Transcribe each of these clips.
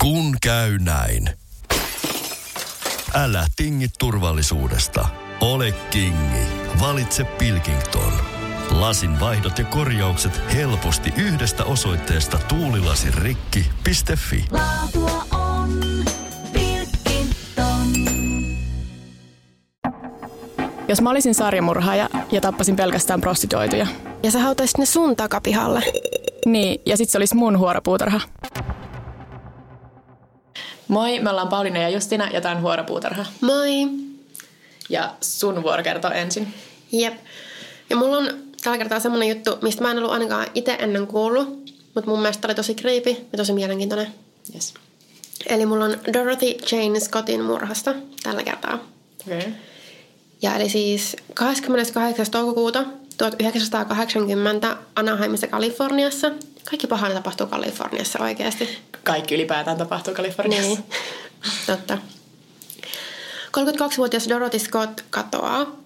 Kun käy näin. Älä tingi turvallisuudesta. Ole kingi. Valitse Pilkington. Lasin vaihdot ja korjaukset helposti yhdestä osoitteesta tuulilasirikki.fi. Laatua on Pilkington. Jos mä olisin sarjamurhaaja ja tappasin pelkästään prostituoituja. Ja sä hautaisit ne sun takapihalle. Niin, ja sit se olisi mun huoropuutarha. Moi, me ollaan Pauliina ja Justina ja tää on Huoropuutarha. Moi. Ja sun vuoro kertoo ensin. Jep. Ja mulla on tällä kertaa semmonen juttu, mistä mä en ollut ainakaan itse ennen kuullut. Mutta mun mielestä oli tosi creepy ja tosi mielenkiintoinen. Yes. Eli mulla on Dorothy Jane Scottin murhasta tällä kertaa. Okei. Okay. Ja eli siis 28. toukokuuta 1980 Anaheimissa Kaliforniassa. Kaikki pahaa tapahtuu Kaliforniassa oikeasti. Kaikki ylipäätään tapahtuu Kaliforniassa. Niin, totta. 32-vuotias Dorothy Scott katoaa.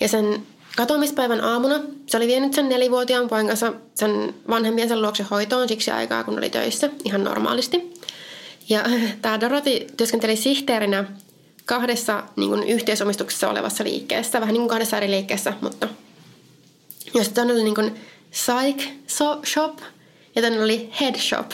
Ja sen katoamispäivän aamuna se oli vienyt sen nelivuotiaan poikansa sen vanhempiensa luokse hoitoon siksi aikaa, kun oli töissä ihan normaalisti. Ja tämä Dorothy työskenteli sihteerinä kahdessa niin kuin, yhteisomistuksessa olevassa liikkeessä, vähän niin kuin kahdessa eri liikkeessä, mutta jos tämä oli niin kuin Psych Shop ja tämä oli Head Shop.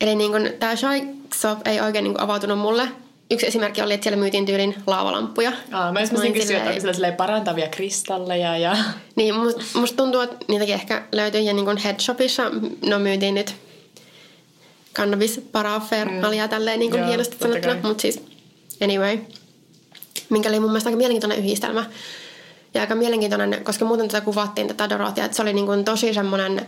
Eli niin kuin, tämä Psych Shop ei oikein niin kuin, avautunut mulle. Yksi esimerkki oli, että siellä myytiin tyylin laavalamppuja. Aa, mä olin kysyä, että silleen- onko siellä parantavia kristalleja ja... Niin, musta must tuntuu, että niitäkin ehkä löytyy ja niin kuin Head Shopissa no myytiin nyt cannabisparafernalia mm. tälleen niin kuin Joo, hienosti sanottuna. Mutta siis anyway, minkä oli mun mielestä aika mielenkiintoinen yhdistelmä. Ja aika mielenkiintoinen, koska muuten tätä kuvattiin tätä Dorotia, että se oli niin kuin tosi semmoinen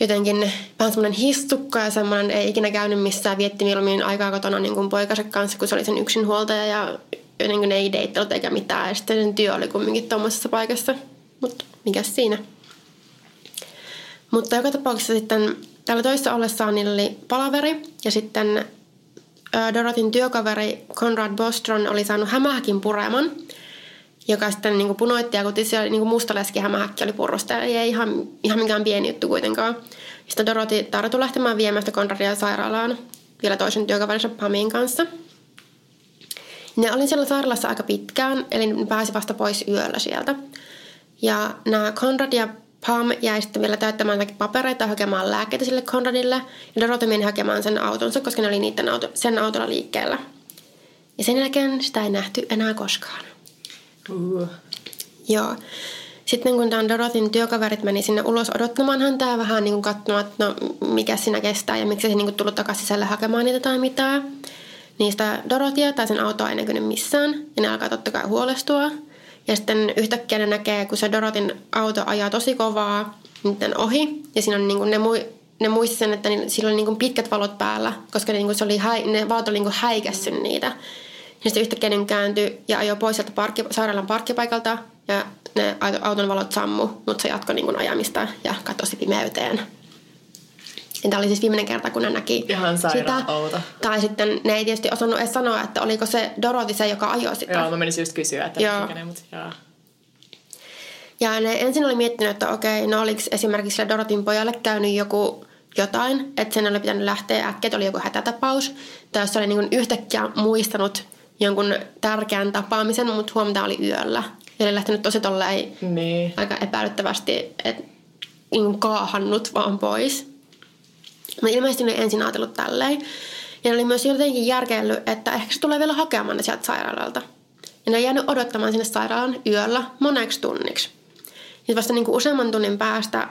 jotenkin vähän semmoinen histukka ja semmoinen ei ikinä käynyt missään, vietti mieluummin aikaa kotona niin kuin poikansa kanssa, kun se oli sen yksinhuoltaja ja jotenkin ei deittailut eikä mitään. Ja sitten sen työ oli kumminkin tuommoisessa paikassa. Mutta mikä siinä? Mutta joka tapauksessa sitten täällä töissä ollessaan niillä oli palaveri ja sitten Dorotin työkaveri Conrad Bostron oli saanut hämähäkin pureman, joka sitten niin kuin punoitti ja kun siellä niin kuin mustaleski hämähäkki oli purrusta. Eli ei ihan, ihan mikään pieni juttu kuitenkaan. Sitten Dorothy tartui lähtemään viemään sitä Conradia sairaalaan vielä toisen työkaverinsa Pamin kanssa. Ne oli siellä sairaalassa aika pitkään, eli ne pääsi vasta pois yöllä sieltä. Ja nämä Conrad ja Pam jäi sitten vielä täyttämään papereita ja hakemaan lääkkeitä sille Conradille. Ja Dorothy meni hakemaan sen autonsa, koska ne oli niiden auto, sen autolla liikkeellä. Ja sen jälkeen sitä ei nähty enää koskaan. Uh. Joo. Sitten kun tämän Dorotin työkaverit meni sinne ulos odottamaan häntä ja vähän niin katsomaan, että no mikä siinä kestää ja miksi se niin tullut takaisin sisälle hakemaan niitä tai mitään. Niin sitä Dorotia tai sen autoa ei näkynyt missään ja ne alkaa totta kai huolestua. Ja sitten yhtäkkiä ne näkee, kun se Dorotin auto ajaa tosi kovaa niiden ohi. Ja siinä on niin kuin ne, mui, ne muisti sen, että ni- sillä oli niin kuin pitkät valot päällä, koska ne, niin kuin se oli ne valot oli niin kuin häikässyt niitä. Ja sitten yhtäkkiä ne kääntyi ja ajoi pois sieltä parkki, sairaalan parkkipaikalta ja ne auto- auton valot sammu, mutta se jatkoi niin ajamista ja katosi pimeyteen. Ja tämä oli siis viimeinen kerta, kun ne näki Ihan sitä. outo. Tai sitten ne ei tietysti osannut edes sanoa, että oliko se Dorothy se, joka ajoi sitä. Joo, mä menisin just kysyä, että Joo. mikä ne, mutta joo. Ja ne ensin oli miettinyt, että okei, no oliko esimerkiksi sille Dorotin pojalle käynyt joku jotain, että sen oli pitänyt lähteä äkkiä, että oli joku hätätapaus. Tai jos se oli niin yhtäkkiä muistanut jonkun tärkeän tapaamisen, mutta huomenta oli yöllä. Ja oli lähtenyt tosi tolleen Niin. aika epäilyttävästi, että niin kaahannut vaan pois. Mutta ilmeisesti ne ei ensin ajatellut tälleen. Ja ne oli myös jotenkin järkeillyt, että ehkä se tulee vielä hakemaan ne sieltä sairaalalta. Ja ne ei jäänyt odottamaan sinne sairaalan yöllä moneksi tunniksi. Sitten vasta niin kuin useamman tunnin päästä,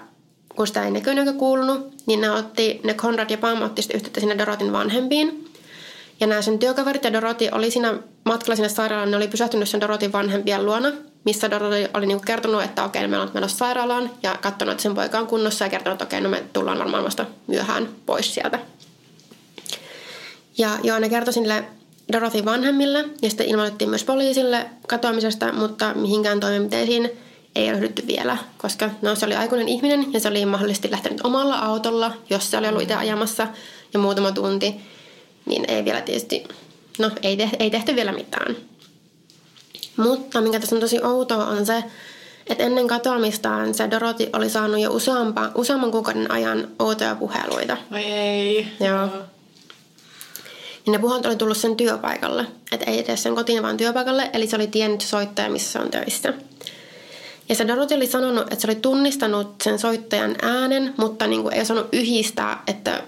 kun sitä ei näkynyt eikä kuulunut, niin ne, otti, ne Conrad ja Pam otti yhteyttä sinne Dorotin vanhempiin. Ja nämä sen työkaverit ja Doroti oli siinä matkalla sinne sairaalaan, ne oli pysähtynyt sen Dorotin vanhempien luona, missä Doroti oli niinku kertonut, että okei, me ollaan menossa sairaalaan ja katsonut, että sen poika on kunnossa ja kertonut, että okei, no me tullaan varmaan vasta myöhään pois sieltä. Ja joo, ne kertoi sille Dorothin vanhemmille ja sitten ilmoitettiin myös poliisille katoamisesta, mutta mihinkään toimenpiteisiin ei ryhdytty vielä, koska no, se oli aikuinen ihminen ja se oli mahdollisesti lähtenyt omalla autolla, jos se oli ollut itse ajamassa ja muutama tunti, niin ei vielä tietysti, no ei, te, ei tehty vielä mitään. Mutta mikä tässä on tosi outoa on se, että ennen katoamistaan se Dorothy oli saanut jo useampa, useamman kuukauden ajan outoja puheluita. Vai ei. Joo. niin ne puhelut oli tullut sen työpaikalle. Että ei edes sen kotiin, vaan työpaikalle. Eli se oli tiennyt soittaja, missä se on töissä. Ja se Dorothy oli sanonut, että se oli tunnistanut sen soittajan äänen, mutta niin kuin ei osannut yhdistää, että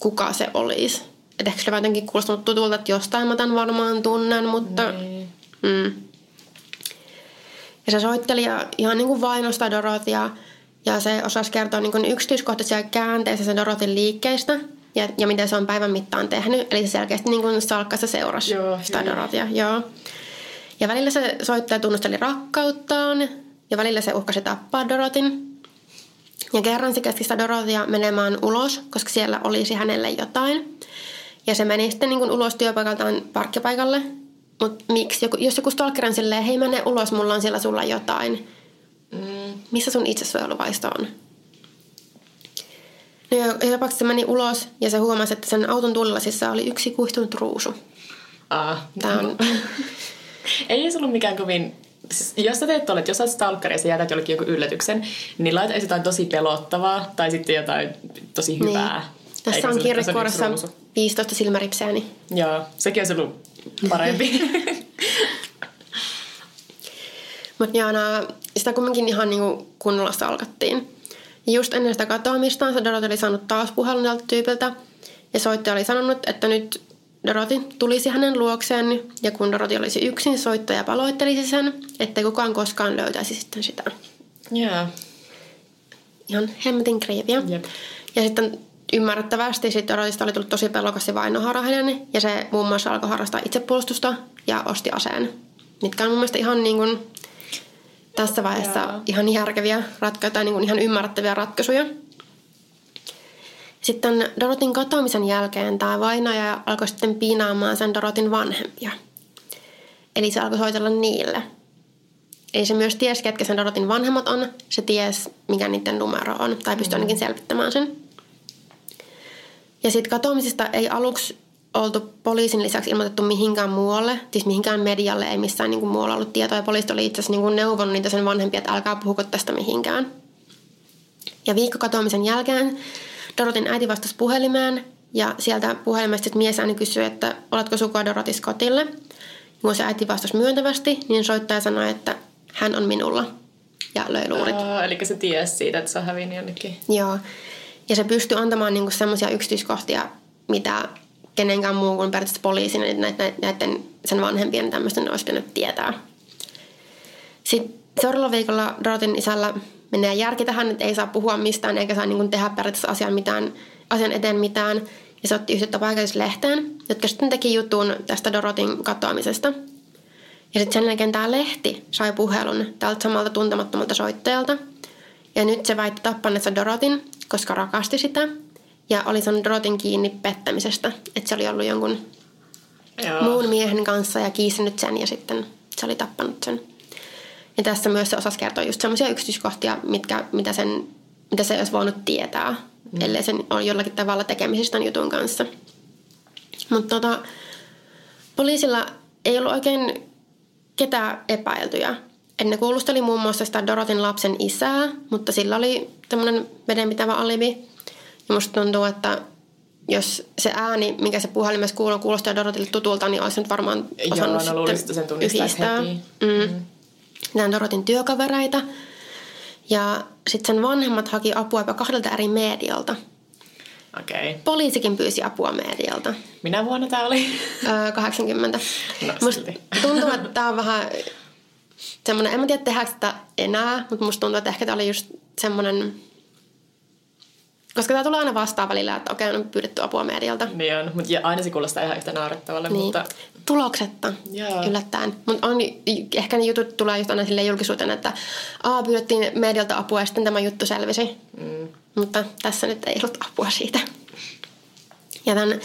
kuka se olisi. Että ehkä se jotenkin kuulostanut tutulta, että jostain mä tämän varmaan tunnen, mutta... Niin. Mm. Ja se soitteli ja ihan niin kuin vainostaa Dorotia ja se osasi kertoa niin kuin yksityiskohtaisia käänteitä sen Dorotin liikkeistä ja, ja mitä se on päivän mittaan tehnyt. Eli se selkeästi niin kuin salkkassa seurasi Joo, sitä joo. Dorotia. Joo. Ja välillä se soittaja tunnusteli rakkauttaan ja välillä se uhkasi tappaa Dorotin. Ja kerran se käski sitä Dorotia menemään ulos, koska siellä olisi hänelle jotain. Ja se meni sitten niin kuin ulos työpaikaltaan parkkipaikalle. Mutta miksi? Joku, jos joku stalker on silleen, hei mene ulos, mulla on siellä sulla jotain. Mm. Missä sun itsesuojeluvaisto on? No ja tapauksessa se meni ulos ja se huomasi, että sen auton tullasissa oli yksi kuihtunut ruusu. Aa. Tämä on... Ei se ollut mikään kovin... Siis, jos sä teet tuolle, että jos sä oot stalkeri ja sä jätät jollekin joku yllätyksen, niin laita jotain tosi pelottavaa tai sitten jotain tosi hyvää. Niin. Tässä Eikä on se- se kirjekuoressa yksi ruusu. 15 silmäripseä, niin Joo, sekin olisi ollut parempi. Mutta joo, nää, sitä kumminkin ihan niinku kunnolla salkattiin. Ja just ennen sitä katoamistaan se Dorothy oli saanut taas puhelun tältä tyypiltä. Ja soittaja oli sanonut, että nyt Dorothy tulisi hänen luokseen. Ja kun Dorothy olisi yksin, soittaja paloittelisi sen, ettei kukaan koskaan löytäisi sitten sitä. Joo. Ihan hemmetin kriiviä. Jep. Ja sitten ymmärrettävästi sitten Dorothysta oli tullut tosi pelokas ja vainoharhainen. Ja se muun muassa alkoi harrastaa itsepuolustusta ja osti aseen. Mitkä on mun mielestä ihan niin kuin tässä vaiheessa Joo. ihan järkeviä ratkaisuja tai niin kuin ihan ymmärrettäviä ratkaisuja. Sitten Dorotin katoamisen jälkeen tämä vainaja alkoi sitten piinaamaan sen Dorotin vanhempia. Eli se alkoi soitella niille. Eli se myös tiesi, ketkä sen Dorotin vanhemmat on. Se ties, mikä niiden numero on. Tai pystyi ainakin selvittämään sen. Ja sitten katoamisesta ei aluksi oltu poliisin lisäksi ilmoitettu mihinkään muualle, siis mihinkään medialle, ei missään niin kuin muualla ollut tietoa. Ja poliisit oli itse asiassa niin kuin neuvonut niitä sen vanhempia, että älkää puhuko tästä mihinkään. Ja viikko katoamisen jälkeen Dorotin äiti vastasi puhelimeen ja sieltä puhelimesta sitten miesääni kysyi, että oletko sukua Dorotis kotille. Kun se äiti vastasi myöntävästi, niin soittaja sanoi, että hän on minulla ja löi luurit. Aa, eli se tiesi siitä, että se on hävinnyt jonnekin. Joo. Ja se pystyi antamaan niinku semmoisia yksityiskohtia, mitä kenenkään muu kuin periaatteessa poliisin ja näiden, näiden sen vanhempien tämmöisten olisi pitänyt tietää. Sitten seuraavalla viikolla Dorotin isällä menee järki tähän, että ei saa puhua mistään eikä saa niinku tehdä periaatteessa asian, mitään, asian eteen mitään. Ja se otti yhteyttä paikallislehteen, jotka sitten teki jutun tästä Dorotin katoamisesta. Ja sitten sen jälkeen tämä lehti sai puhelun tältä samalta tuntemattomalta soittajalta. Ja nyt se väitti tappaneensa Dorotin, koska rakasti sitä. Ja oli saanut Dorotin kiinni pettämisestä. Että se oli ollut jonkun Joo. muun miehen kanssa ja kiistänyt sen ja sitten se oli tappanut sen. Ja tässä myös se osasi kertoa just semmoisia yksityiskohtia, mitkä, mitä, sen, mitä se ei olisi voinut tietää, mm. ellei sen on jollakin tavalla tekemisistä tämän jutun kanssa. Mutta tota, poliisilla ei ollut oikein ketään epäiltyjä. Et ne kuulusteli muun muassa sitä Dorotin lapsen isää, mutta sillä oli tämmöinen vedenpitävä alibi. Ja musta tuntuu, että jos se ääni, mikä se puhelimessa kuuluu, kuulostaa Dorotille tutulta, niin olisi nyt varmaan Joo, osannut no luulisin, että sen tunnistaisi heti. Mm. Mm. Nämä on Dorotin työkavereita. Ja sitten sen vanhemmat haki apua jopa kahdelta eri medialta. Okei. Okay. Poliisikin pyysi apua medialta. Minä vuonna tämä oli? Öö, 80. No, musta silti. tuntuu, että tämä on vähän semmoinen, en mä tiedä tehdäänkö sitä enää, mutta musta tuntuu, että ehkä tämä oli just semmoinen, koska tämä tulee aina vastaan välillä, että okei, on pyydetty apua medialta. niin on, mutta aina se kuulostaa ihan yhtä naurettavalle, Niin. mutta Tuloksetta Joo. yllättäen. Mutta on, ehkä ne jutut tulee just aina sille julkisuuteen, että Aa, pyydettiin medialta apua ja sitten tämä juttu selvisi. mm, Mutta tässä nyt ei ollut apua siitä. Ja tämän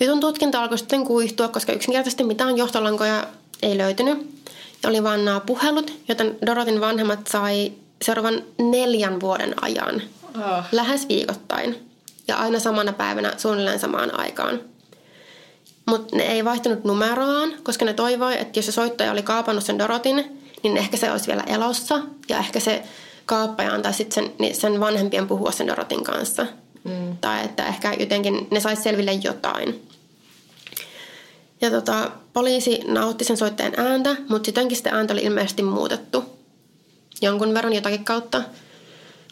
jutun tutkinta alkoi sitten kuihtua, koska yksinkertaisesti mitään johtolankoja ei löytynyt. Oli vain nämä puhelut, joten Dorotin vanhemmat sai seuraavan neljän vuoden ajan. oh, Lähes viikoittain. Ja aina samana päivänä suunnilleen samaan aikaan. Mutta ne ei vaihtanut numeroaan, koska ne toivoi, että jos se soittaja oli kaapannut sen Dorotin, niin ehkä se olisi vielä elossa. Ja ehkä se kaappaja antaa sitten sen, niin sen vanhempien puhua sen Dorotin kanssa. Mm. Tai että ehkä jotenkin ne saisi selville jotain. Ja tota, poliisi nautti sen soittajan ääntä, mutta sittenkin sitä ääntä oli ilmeisesti muutettu jonkun verran jotakin kautta,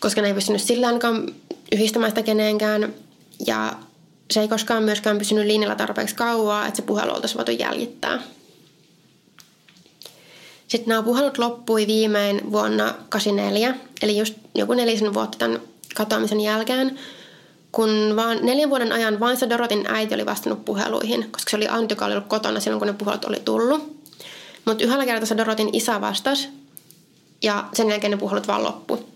koska ne ei pystynyt sillä ainakaan yhdistämään sitä kenenkään. Ja se ei koskaan myöskään pysynyt linjalla tarpeeksi kauaa, että se puhelu oltaisiin voitu jäljittää. Sitten nämä puhelut loppui viimein vuonna 84, eli just joku nelisen vuotta tämän katoamisen jälkeen, kun vaan neljän vuoden ajan vain se Dorotin äiti oli vastannut puheluihin, koska se oli ainut, joka oli ollut kotona silloin, kun ne puhelut oli tullut. Mutta yhdellä kertaa se Dorotin isä vastasi, ja sen jälkeen ne puhelut vaan loppu.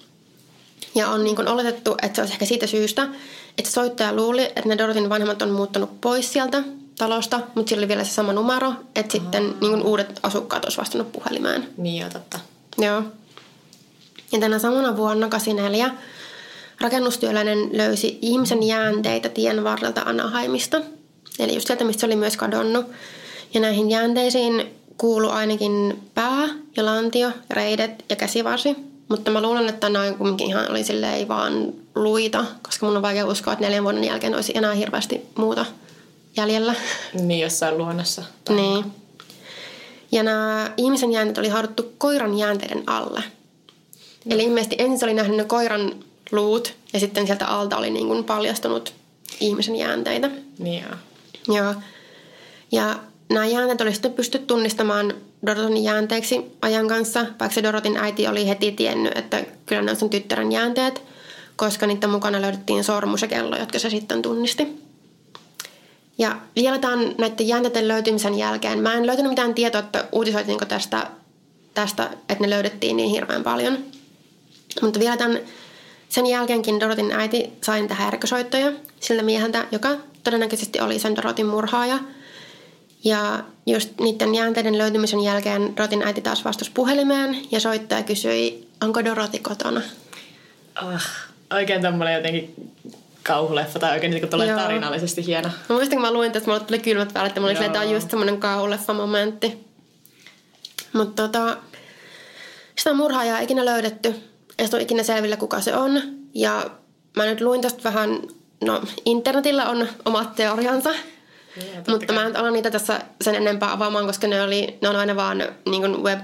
Ja on niin oletettu, että se olisi ehkä siitä syystä, että soittaja luuli, että ne Dorotin vanhemmat on muuttanut pois sieltä talosta, mutta sillä oli vielä se sama numero, että sitten niin uudet asukkaat olisi vastannut puhelimeen. Niin joo, totta. Joo. Ja tänä samana vuonna 84 rakennustyöläinen löysi ihmisen jäänteitä tien varrelta Anaheimista. Eli just sieltä, mistä se oli myös kadonnut. Ja näihin jäänteisiin kuulu ainakin pää ja lantio, reidet ja käsivarsi. Mutta mä luulen, että nämä kumminkin ihan oli silleen vaan luita, koska mun on vaikea uskoa, että neljän vuoden jälkeen olisi enää hirveästi muuta jäljellä. Niin jossain luonnossa. Tai- Niin. Ja nämä ihmisen jäänteet oli hauduttu koiran jäänteiden alle. Eli ilmeisesti ensin se oli nähnyt ne koiran luut ja sitten sieltä alta oli niin kuin paljastunut ihmisen jäänteitä. Joo. Joo. Ja nämä jäänteet oli sitten pystytty tunnistamaan Dorotin jäänteeksi ajan kanssa, vaikka se Dorotin äiti oli heti tiennyt, että kyllä ne on sen tyttären jäänteet, koska niiden mukana löydettiin sormus ja kello, jotka se sitten tunnisti. Ja vielä tämän näiden jäänteiden löytymisen jälkeen, mä en löytänyt mitään tietoa, että uutisoitiinko tästä, tästä, että ne löydettiin niin hirveän paljon. Mutta vielä tämän, sen jälkeenkin Dorotin äiti sai niitä häirikkösoittoja siltä mieheltä, joka todennäköisesti oli sen Dorotin murhaaja. Ja just niiden jäänteiden löytymisen jälkeen Dorotin äiti taas vastasi puhelimeen ja soittaja kysyi, onko Doroti kotona. Ah, oikein tommonen jotenkin kauhuleffa tai oikein niin tulee tarinallisesti hieno. Mä muistan, kun mä luin tästä, mulle tuli kylmät välit, että mulla oli tämä just semmoinen kauhuleffa momentti. Mutta tota, sitä murhaajaa ei ikinä löydetty. Ei sitä ole ikinä selvillä, kuka se on. Ja mä nyt luin tästä vähän, no internetillä on omat teoriansa. totta mutta mä en ala niitä tässä sen enempää avaamaan, koska ne, oli, ne on aina vaan niin web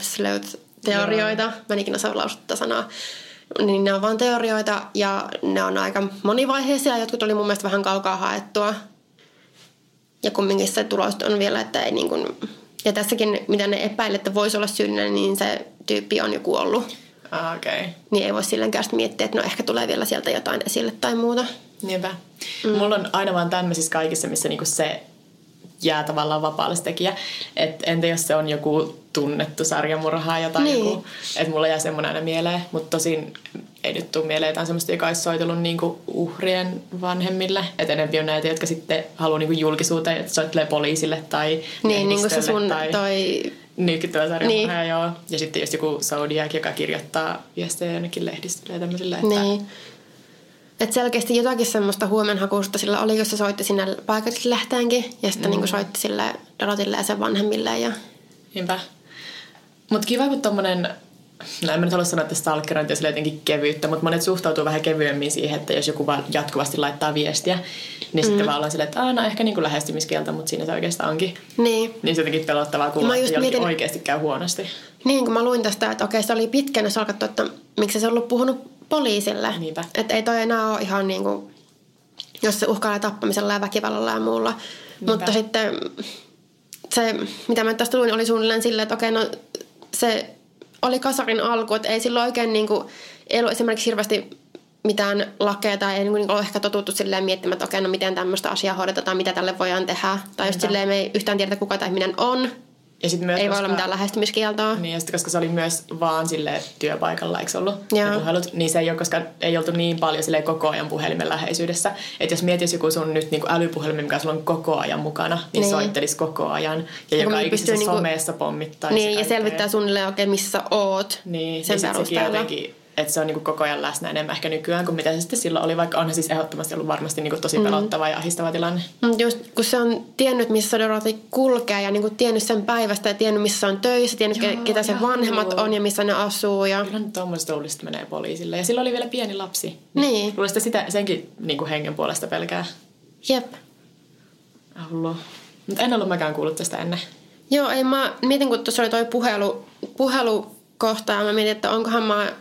teorioita. Mä en ikinä saa lausua tätä sanaa. Niin ne on vaan teorioita ja ne on aika monivaiheisia. Jotkut oli mun mielestä vähän kaukaa haettua. Ja kumminkin se tulos on vielä, että ei niin kuin... Ja tässäkin, mitä ne epäilee, että voisi olla syyllinen, niin se tyyppi on jo kuollut. Ah. Okay. Niin ei voi sillenkään sitten miettiä, että no ehkä tulee vielä sieltä jotain esille tai muuta. Niinpä. Mm. Mulla on aina vaan tämmöisissä kaikissa, missä niinku se jää tavallaan vapaalle tekijä. Et entä jos se on joku tunnettu sarjamurhaaja tai Niin. joku. Että mulla jää semmoinen aina mieleen. Mutta tosin ei nyt tule mieleen jotain semmoista, joka olisi soitellut niinku uhrien vanhemmille. Että enemmän on näitä, jotka sitten haluaa niinku julkisuuteen, että soittelee poliisille tai Niin, niin kuin se sun tai... toi... Nykyttävä sarjamurhaaja, Niin. joo. Ja sitten just joku Zodiac, joka kirjoittaa viestejä jonnekin lehdistölle ja tämmöisille. Että... Niin. Et selkeästi jotakin semmoista huomenhakusta sillä oli, jos se soitti sinne paikallislehteenkin ja sitten mm. niin soitti sille Dorotille ja sen vanhemmille. Ja... Niinpä. Mutta kiva, kun tommonen, no en mä nyt halua sanoa, että stalkerointi on jotenkin kevyyttä, mutta monet suhtautuu vähän kevyemmin siihen, että jos joku vaan jatkuvasti laittaa viestiä, niin mm. sitten vaan ollaan silleen, että aah, no ehkä niin kuin lähestymiskieltä, mutta siinä se oikeastaan onkin. Niin. Niin se jotenkin pelottavaa kuulla, Mä että jollekin mietin- oikeasti käy huonosti. Niin, kun mä luin tästä, että okei, se oli pitkänä, jos alkaa että miksi se on ollut puhunut poliisille. Niinpä. Että ei toi enää ole ihan niin kuin, jos se uhkailee tappamisella ja väkivallalla ja muulla. Niinpä. Mutta sitten se, mitä mä tästä luin, oli suunnilleen silleen, että okei, no se oli kasarin alku, että ei silloin oikein niin kuin, ei ollut esimerkiksi hirveästi mitään lakeja tai ei niin kuin, ole ehkä totuttu silleen miettimään, että okei, no miten tämmöistä asiaa hoidetaan tai mitä tälle voidaan tehdä. Tai just silleen me ei yhtään tiedetä, kuka tämä ihminen on. Ja sit myös, Ei voi koska- olla mitään lähestymiskieltoa. Niin, ja sitten koska se oli myös vaan sille työpaikalla, eikö ollut Joo. ne puhelut, niin se ei ole, koska ei oltu niin paljon sille koko ajan puhelimen läheisyydessä. Että jos mietis joku sun nyt niin älypuhelin, mikä sulla on koko ajan mukana, niin, Niin. soittelisi koko ajan. Ja Ja joka ikisessä niinku- somessa pommittaisi. Niin, ja selvittää suunnilleen oikein, missä sä oot Niin, sen niin sit sekin jotenkin, että se on niinku koko ajan läsnä enemmän ehkä nykyään kuin mitä se sitten silloin oli, vaikka onhan siis ehdottomasti ollut varmasti niinku tosi pelottava ja ahistava tilanne. Mut Just kun se on tiennyt, missä Dorothy kulkee ja niinku tiennyt sen päivästä ja tiennyt, missä se on töissä, tiennyt, Joo, ketä sen joo. vanhemmat on ja missä ne asuu. Ja... Kyllä nyt tuommoista luulisi, että menee poliisille. Ja silloin oli vielä pieni lapsi. Niin. Luulisin, että sitä, senkin niinku hengen puolesta pelkää. Jep. Hullu. Mutta en ollut mäkään kuullut tästä ennen. Joo, ei mä mietin, kun tuossa oli toi puhelu, puhelukohta ja mä mietin, että onkohan mä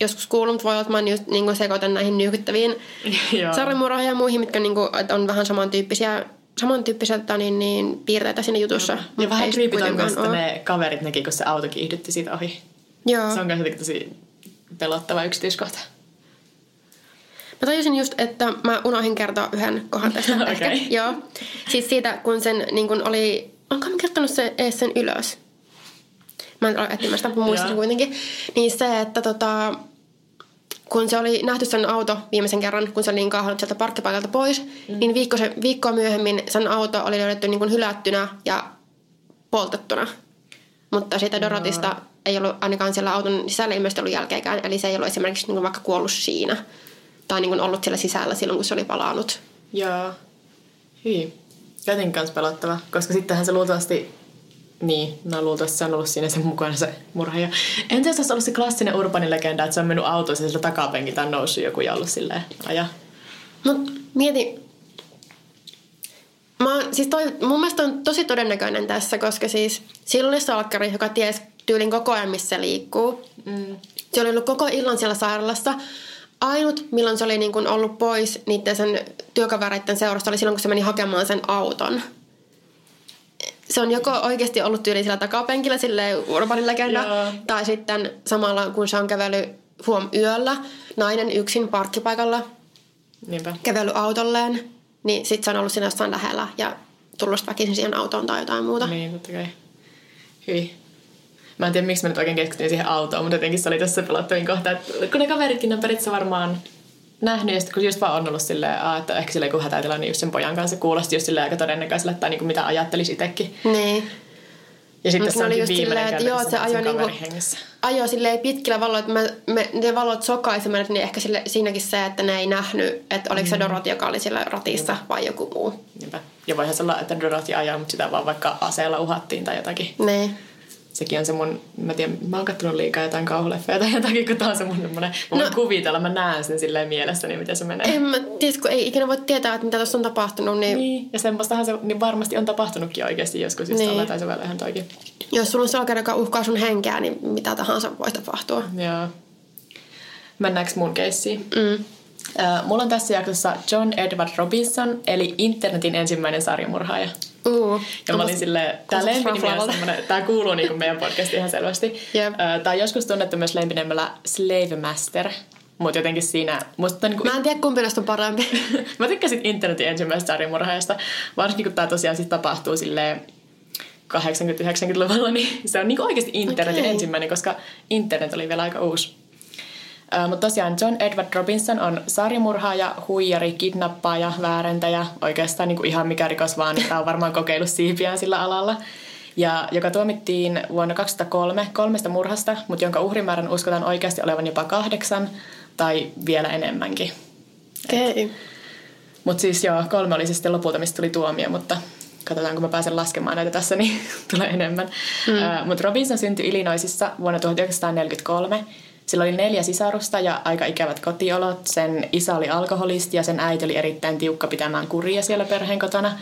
joskus kuullut, mutta voi olla, että mä just, niin sekoitan näihin nykyttäviin Joo. sarjamurhoihin ja muihin, mitkä niin kuin, että on vähän samantyyppisiä, samantyyppisiä tota, niin, niin, piirteitä siinä jutussa. Ja mut vähän creepy kuitenkaan myös, ne kaverit näki, kun se auto kiihdytti siitä ohi. Joo. Se on myös tosi pelottava yksityiskohta. Mä tajusin just, että mä unohdin kertoa yhden kohdan tästä ehkä. Joo. Siis siitä, kun sen niin kun oli... Onko mä kirjoittanut se, ees sen ylös? Mä en ole etsimään sitä, mutta muistin kuitenkin. Niin se, että tota, kun se oli nähty sen auto viimeisen kerran, kun se oli niin kaahannut sieltä parkkipaikalta pois, mm. niin viikko, se, viikkoa myöhemmin sen auto oli löydetty niin kuin hylättynä ja poltettuna. Mutta siitä Dorotista ei ollut ainakaan siellä auton sisällä ilmeisesti ollut jälkeäkään, eli se ei ollut esimerkiksi niin kuin vaikka kuollut siinä. Tai niin kuin ollut siellä sisällä silloin, kun se oli palannut. Joo. Hyi. Jotenkin kans pelottava, koska sittenhän se luultavasti... Niin, no luultavasti se on ollut siinä sen mukana se murhaaja. Entä jos olisi ollut se klassinen urbanin legenda, että se on mennyt autoon ja sillä takapenkiltä on noussut joku ja ollut silleen aja. Mut mieti, Mä, siis toi, mun mielestä on tosi todennäköinen tässä, koska siis sillä oli salkkari, joka ties tyylin koko ajan, missä liikkuu. Mm. Se oli ollut koko illan siellä sairaalassa. Ainut, milloin se oli niin kun ollut pois niiden sen työkavereiden seurasta, oli silloin, kun se meni hakemaan sen auton. Se on joko oikeasti ollut tyyli siellä takapenkillä, sille legenda, Joo. tai sitten samalla, kun se on kävellyt huom yöllä, nainen yksin parkkipaikalla, Niinpä. kävellyt autolleen, niin sitten se on ollut siinä jossain lähellä ja tullut väkisin siihen autoon tai jotain muuta. Niin, totta kai. Hyi. Mä en tiedä, miksi mä nyt oikein keskityin siihen autoon, mutta jotenkin se oli tässä pelottavin kohta. Että kun ne kaveritkin on periaatteessa varmaan nähnyt, ja sitten kun just vaan on ollut silleen, että ehkä silleen kun hätätilanne niin just sen pojan kanssa kuulosti just silleen aika todennäköiselle, tai niinku mitä ajattelisi itsekin. Niin. Ja sitten Mut se onkin just viimeinen silleen, että joo, se ajoi niinku, ajoi silleen pitkillä valoilla, että me, me, ne valot sokaisi meidät, niin ehkä sille, siinäkin se, että ne ei nähnyt, että oliko se Dorothy, joka oli siellä ratissa vai joku muu. Niinpä. Ja voihan se olla, että Dorothy ajaa, mutta sitä vaan vaikka aseella uhattiin tai jotakin. Niin. Sekin on se mun, mä tiedän, mä oon kattonut liikaa jotain kauhuleffeja tai jotakin, kun tää on se mun semmonen, mä No. kuvitella, mä näen sen silleen mielessäni, miten se menee. En mä tiedä, kun ei ikinä voi tietää, että mitä tuossa on tapahtunut, niin, niin. Ja semmoistahan se niin varmasti on tapahtunutkin oikeasti joskus, just Niin. tai se vielä ihan toikin. jos sulla on salkari, joka uhkaa sun henkeä, niin mitä tahansa voi tapahtua. Joo. Mennäänkö mun keissiin? Mm. Mulla on tässä jaksossa John Edward Robinson, eli internetin ensimmäinen sarjamurhaaja. Uh, Ja mä olin silleen, tää lempinimi on semmonen, tää kuuluu niinku meidän podcastiin ihan selvästi. Äh, Tää on joskus tunnettu myös lempinimellä Slave Master, mutta jotenkin siinä, musta niinku, Mä en tiedä, kumpi näistä on parempi. mä tykkäsin internetin ensimmäisestä sarjamurhaajasta, varsinkin kun tää tosiaan siis tapahtuu silleen 80-90-luvulla, niin se on niinku oikeasti internetin Okei. ensimmäinen, koska internet oli vielä aika uusi. Mutta tosiaan John Edward Robinson on sarjamurhaaja, huijari, kidnappaaja, väärentäjä, oikeastaan niinku ihan mikä rikos vaan, että on varmaan kokeillut siipiään sillä alalla. Ja joka tuomittiin vuonna 2003 kolmesta murhasta, mutta jonka uhrimäärän uskotaan oikeasti olevan jopa kahdeksan tai vielä enemmänkin. Okei. Okay. Mutta siis joo, kolme oli se sitten lopulta, mistä tuli tuomio, mutta katsotaan, kun mä pääsen laskemaan näitä tässä, niin tulee enemmän. Mm. Mutta Robinson syntyi Illinoisissa vuonna 1943. Sillä oli neljä sisarusta ja aika ikävät kotiolot. Sen isä oli alkoholisti ja sen äiti oli erittäin tiukka pitämään kuria siellä perheen kotona.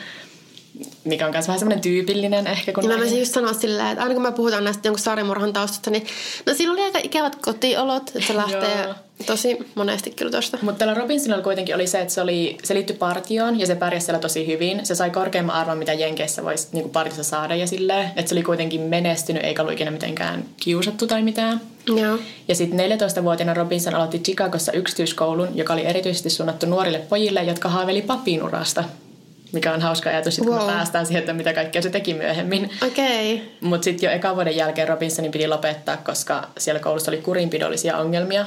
Mikä on myös vähän semmoinen tyypillinen ehkä. Kun Ja mä voisin just sanoa silleen, että aina kun me puhutaan näistä jonkun sarjamurhan taustasta, niin no siinä oli aika ikävät kotiolot, että se lähtee. Tosi monesti kyllä tosta. Mutta tällä Robinsonilla kuitenkin oli se, että se, oli, se liittyi partioon ja se pärjäsi siellä tosi hyvin. Se sai korkeamman arvon, mitä Jenkeissä voisi niinku partiossa saada ja silleen, että se oli kuitenkin menestynyt eikä ollut ikinä mitenkään kiusattu tai mitään. Joo. Ja sitten 14-vuotiaana Robinson aloitti Chicagossa yksityiskoulun, joka oli erityisesti suunnattu nuorille pojille, jotka haaveli papinurasta. Mikä on hauska ajatus, sit kun Wow. me päästään siihen, että mitä kaikkea se teki myöhemmin. Okei. Okay. Mutta sitten jo ekan vuoden jälkeen Robinsonin piti lopettaa, koska siellä koulussa oli kurinpidollisia ongelmia.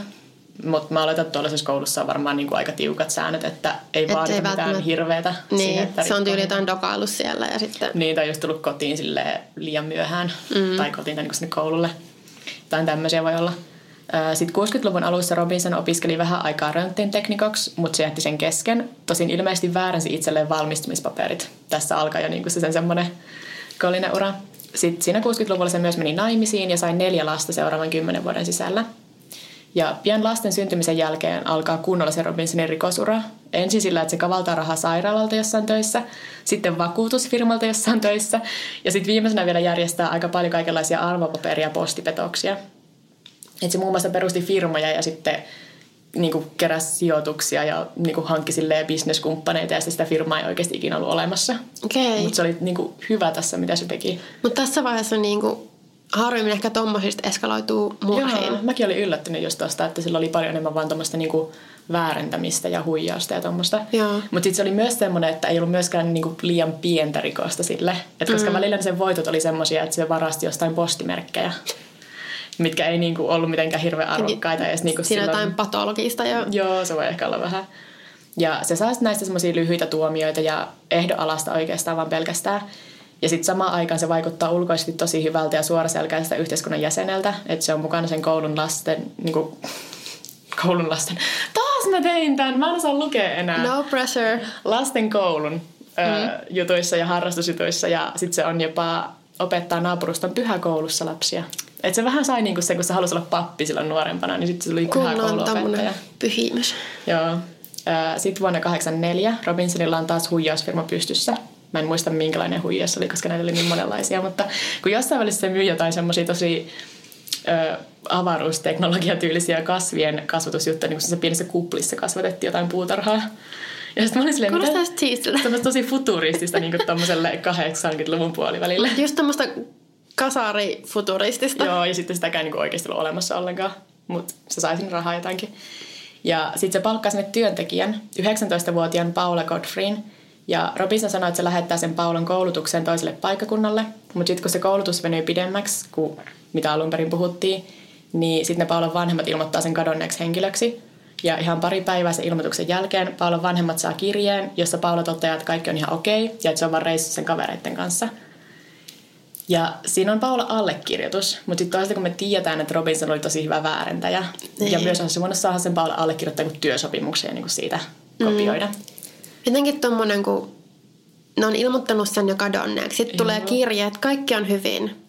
Mutta mä oletan, että tuollaisessa koulussa on varmaan niinku aika tiukat säännöt, että ei vaadita ei mitään välttämättä- hirveätä. Niin, siihen, että se on tyyli jotain dokaillut siellä ja sitten... Niin, tai just tullut kotiin sille liian myöhään. Mm. Tai kotiin tai niinku sinne koululle. Tai tämmöisiä voi olla. Sitten 60-luvun alussa Robinson opiskeli vähän aikaa röntgenteknikoksi, mutta se jätti sen kesken. Tosin ilmeisesti vääränsi itselleen valmistumispaperit. Tässä alkaa jo niinku se sen semmoinen kollinen ura. Sitten siinä 60-luvulla se myös meni naimisiin ja sai neljä lasta seuraavan kymmenen vuoden sisällä. Ja pian lasten syntymisen jälkeen alkaa kunnolla se Robinsonin rikosura. ensin sillä, että se kavaltaa rahaa sairaalalta jossain töissä, sitten vakuutusfirmalta jossain töissä ja sitten viimeisenä vielä järjestää aika paljon kaikenlaisia arvopaperia ja postipetoksia. Et se muun muassa perusti firmoja ja sitten niin kuin keräsi sijoituksia ja niin kuin hankki silleen bisneskumppaneita ja sitä firmaa ei oikeasti ikinä ollut olemassa. Okei. Mutta se oli niin kuin hyvä tässä, mitä se teki. Mutta tässä vaiheessa niinku, harvemmin ehkä tommosista eskaloituu murhiin. Joo, mäkin olin yllättynyt just tosta, että sillä oli paljon enemmän vaan tuommoista niinku väärentämistä ja huijausta ja tuommoista. Mutta sitten se oli myös semmoinen, että ei ollut myöskään niinku liian pientä rikosta sille. Et koska mm. välillä sen voitot oli semmoisia, että se varasti jostain postimerkkejä, mitkä ei niinku ollut mitenkään hirveän arvokkaita. Edes niinku Siinä silloin- jotain patologista ja... Joo, se voi ehkä olla vähän. Ja se saa näistä semmoisia lyhyitä tuomioita ja ehdonalasta oikeastaan vaan pelkästään. Ja sitten samaan aikaan se vaikuttaa ulkoisesti tosi hyvältä ja suoraselkäiseltä yhteiskunnan jäseneltä. Että se on mukana sen koulun lasten, niin kuin, koulun lasten. Taas mä tein tämän, mä en osaa lukea enää. No pressure. Lasten koulun ö, jutuissa ja harrastusjutuissa. Ja sitten se on jopa opettaa naapuruston pyhäkoulussa lapsia. Et se vähän sai niinku se, kun se halusi olla pappi silloin nuorempana, niin sitten se tuli pyhäkouluopettaja. pyhimys. Joo. Sitten vuonna 1984 Robinsonilla on taas huijausfirma pystyssä. Mä en muista minkälainen huijaus se oli, koska näitä oli niin monenlaisia, mutta kun jossain välissä se myy jotain semmoisia tosi ö, avaruusteknologiatyylisiä kasvien kasvatusjuttuja, niin kuin se pienessä kuplissa kasvatettiin jotain puutarhaa. Ja sitten mä olin silleen, Kuulostaa mitä? tosi futuristista niin kuin tommoselle 80-luvun puolivälille. Just tämmöistä kasarifuturistista. Joo, ja sitten sitäkään niin oikeasti ollut olemassa ollenkaan, mutta se sai sinne rahaa jotakin. Ja sitten se palkkaa sinne työntekijän, 19-vuotiaan Paula Godfreyn. Ja Robinson sanoi, että se lähettää sen Paulan koulutukseen toiselle paikkakunnalle. Mutta sitten kun se koulutus venyi pidemmäksi kuin mitä alun perin puhuttiin, niin sitten ne Paulan vanhemmat ilmoittaa sen kadonneeksi henkilöksi. Ja ihan pari päivää sen ilmoituksen jälkeen Paulan vanhemmat saa kirjeen, jossa Paula toteaa, että kaikki on ihan okei ja että se on vaan reissu sen kavereiden kanssa. Ja siinä on Paula allekirjoitus, mutta sitten toisaalta kun me tiedetään, että Robinson oli tosi hyvä väärentäjä. Niin. Ja myös on se voinut saada sen Paula allekirjoittaa kuin ja niin kuin siitä kopioida. Jotenkin tommonen, kun ne on ilmoittanut sen jo kadonneeksi. Sitten tulee kirje, että kaikki on hyvin.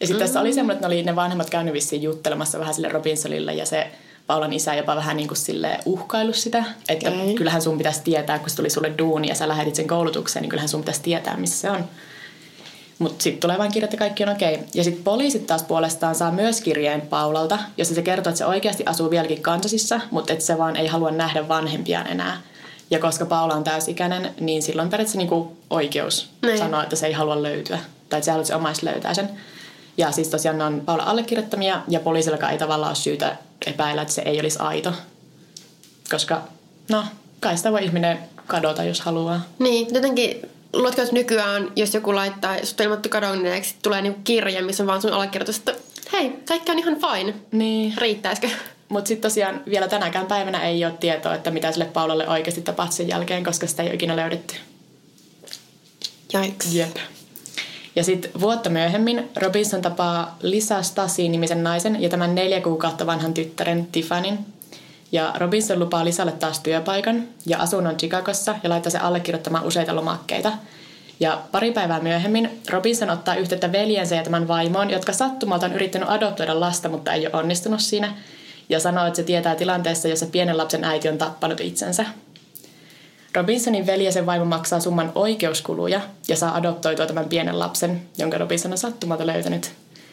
Ja sitten tässä oli semmoinen, että ne oli ne vanhemmat käynyt vissiin juttelemassa vähän sille Robinsonille ja se Paulan isä jopa vähän niin kuin sille uhkailu sitä, että Okei. kyllähän sun pitäisi tietää, kun se tuli sulle duuni ja sä lähetit sen koulutukseen, niin kyllähän sun pitäisi tietää, missä se on. Mutta sitten tulee vain kirja, että kaikki on okei. Ja sitten poliisit taas puolestaan saa myös kirjeen Paulalta, jossa se kertoo, että se oikeasti asuu vieläkin Kansasissa, mutta että se vaan ei halua nähdä vanhempiaan enää. Ja koska Paula on täysikäinen, niin silloin periaatteessa niinku oikeus Niin. sanoa, että se ei halua löytyä. Tai että se se omais löytää sen. Ja siis tosiaan ne on Paula allekirjoittamia ja poliisillakaan ei tavallaan ole syytä epäillä, että se ei olisi aito. Koska, no, kai sitä voi ihminen kadota, jos haluaa. Niin, jotenkin luotko, että nykyään, jos joku laittaa, jos ilmoittu kadonneeksi, tulee niinku kirje, missä on vaan sun allekirjoitus, että hei, kaikki on ihan fine. Niin. Riittäisikö? Mutta sitten tosiaan vielä tänäkään päivänä ei ole tietoa, että mitä sille Paulalle oikeasti tapahtui sen jälkeen, koska sitä ei ole ikinä löydetty. Jaiks. Jep. Ja sitten vuotta myöhemmin Robinson tapaa Lisa Stasi-nimisen naisen ja tämän neljä kuukautta vanhan tyttären Tiffanin. Ja Robinson lupaa Lisalle taas työpaikan ja asunnon Chicagossa ja laittaa se allekirjoittamaan useita lomakkeita. Ja pari päivää myöhemmin Robinson ottaa yhteyttä veljensä ja tämän vaimoon, jotka sattumalta on yrittänyt adoptoida lasta, mutta ei ole onnistunut siinä. Ja sanoo, että se tietää tilanteessa, jossa pienen lapsen äiti on tappanut itsensä. Robinsonin veli ja sen vaimo maksaa summan oikeuskuluja ja saa adoptoitua tämän pienen lapsen, jonka Robinson on sattumalta löytänyt.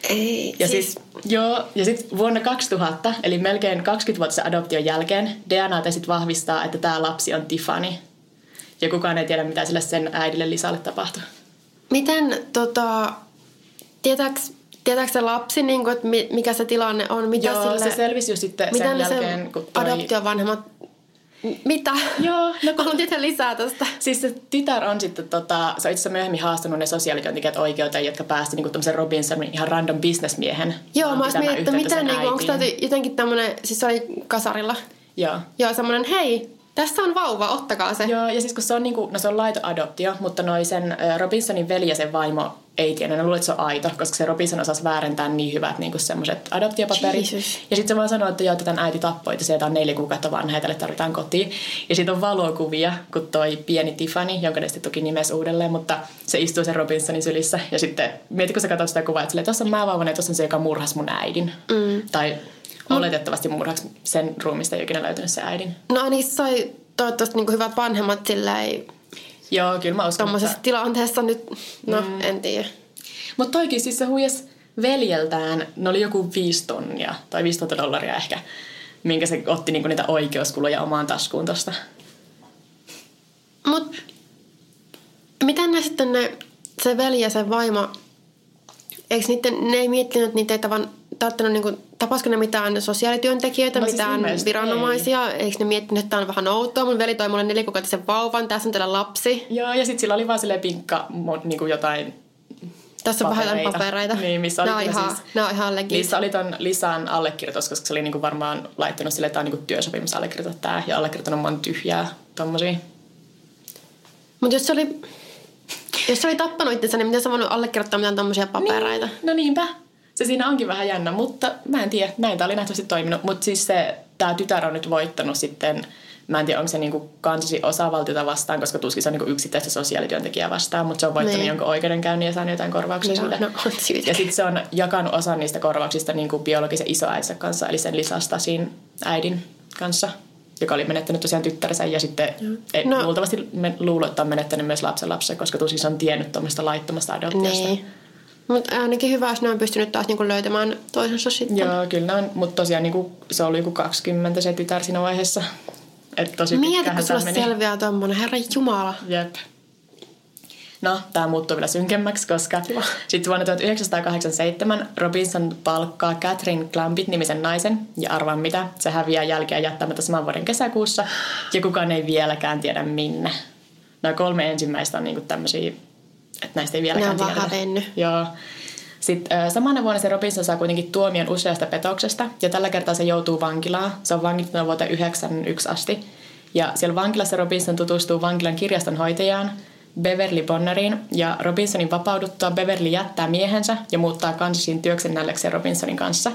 Ei, Ja siis, siis, joo, ja sitten vuonna 2000, eli melkein 20 vuotta adoption jälkeen, DNA-testit vahvistaa, että tämä lapsi on Tiffany. Ja kukaan ei tiedä, mitä sille sen äidille Lisalle tapahtui. miten tota, tietääks, tietääks se lapsi, niin kuin, että mi- mikä se tilanne on? Mitä joo, sille, se selvisi just sitten mitä sen jälkeen, sen kun toi... adoptiovanhemmat... Mitä? Joo, no kun Haluan tietää lisää tästä. Siis se tytär on sitten, tota, se on itse myöhemmin haastanut ne sosiaalityöntekijät oikeuteen, jotka päästi niinku tämmöisen Robinsonin ihan random businessmiehen. Joo, mä olisin pitämään miettinyt, että miten, sen niin onko tämä jotenkin tämmöinen, siis se oli kasarilla. Joo. Joo, semmoinen, hei, tässä on vauva, ottakaa se. Joo, ja siis kun se on, niinku, no se on laito adoptio, mutta noi sen ö, Robinsonin veli ja sen vaimo ei tiedä, ne luulee, että se on aito, koska se Robinson osasi väärentää niin hyvät niinku semmoiset adoptiopaperit. Jesus. Ja sitten se vaan sanoo, että joo, tämän äiti tappoi, että sieltä on neljä kuukautta vanha tälle tarvitaan kotiin. Ja sitten on valokuvia, kun toi pieni Tiffany, jonka ne sitten toki nimes uudelleen, mutta se istuu sen Robinsonin sylissä. Ja sitten mieti, kun sä katsot sitä kuvaa, että silleen, tuossa on mä vauvan ja tuossa on se, joka murhas mun äidin. Mm. Tai oletettavasti murhaks sen ruumista ei ikinä löytynyt se äidin. No se sai toivottavasti niin hyvät vanhemmat silleen Joo, kyllä mä uskon, tuommoisessa että... tilanteessa nyt, no mm. en tiedä. Mutta toikin siis se huijas veljeltään, ne oli joku viisi tonnia tai 5000 dollaria ehkä, minkä se otti niinku niitä oikeuskuluja omaan taskuun tosta. Mut miten ne sitten ne, se veli ja se vaimo, eikö niiden, ne ei miettinyt, että niitä ei tavan, tarttunut, niinku, tapasko ne mitään sosiaalityöntekijöitä, No siis mitään ilmeisesti viranomaisia? Eikö ne miettinyt, että tämä on vähän outoa? Mun veli toi mulle nelikuukautisen vauvan, tässä on teillä lapsi. Joo, ja sitten sillä oli vaan silleen pinkka mo- niinku jotain Tässä on vähän jotain Papereita. papereita. Niin, missä oli kyllä ihan, siis- ne on ihan legit. Niissä oli ton Lisan allekirjoitus, koska se oli niinku varmaan laittanut sille, että tämä on niinku työsopimus allekirjoita tää, ja allekirjoittanut monta tyhjää tommosia. Mutta jos se oli, jos se oli tappanut itsensä, niin miten sä voinut allekirjoittaa mitään tommosia papereita? Niin, no niinpä. Se siinä onkin vähän jännä, mutta mä en tiedä. Näin tää oli nähtävästi toiminut. Mutta siis se, tää tytär on nyt voittanut sitten, mä en tiedä onko se niinku kansasi osavaltiota vastaan, koska tuskin se on niinku yksittäistä sosiaalityöntekijää vastaan, mutta se on voittanut Niin. jonkun oikeudenkäynnin ja saanut jotain korvauksia Joo, siitä. no on syytä. Ja sitten se on jakanut osan niistä korvauksista niin kuin biologisen isoäinsä kanssa, eli sen lisasta siinä äidin kanssa, joka oli menettänyt tosiaan tyttärensä ja sitten ei, No. no. luultavasti me, luulo, että on menettänyt myös lapsen lapsen, koska tuskin se on tiennyt tuommoista laittomasta adoptiosta. Niin. Mutta ainakin hyvä, jos ne on pystynyt taas niinku löytämään toisensa sitten. Joo, kyllä on, mutta tosiaan niin kuin, se oli joku 20 se tytär siinä vaiheessa. Et tosi Mieti, kun sulla meni. selviää tommonen, herra jumala. Jep. No, tämä muuttuu vielä synkemmäksi, koska sitten vuonna 1987 Robinson palkkaa Catherine Clampit-nimisen naisen, ja arvaan mitä, se häviää jälkeä jättämättä saman vuoden kesäkuussa, ja kukaan ei vieläkään tiedä minne. Nämä kolme ensimmäistä on niinku tämmöisiä, että näistä ei vieläkään tiedetä. hävennyt. Joo. Sitten samana vuonna se Robinson saa kuitenkin tuomion useasta petoksesta, ja tällä kertaa se joutuu vankilaan. Se on vankittunut vuoteen 1991 asti. Ja siellä vankilassa Robinson tutustuu vankilan kirjastonhoitajaan, Beverly Bonneriin, ja Robinsonin vapauduttua Beverly jättää miehensä ja muuttaa Kansasin työksennällekseen Robinsonin kanssa.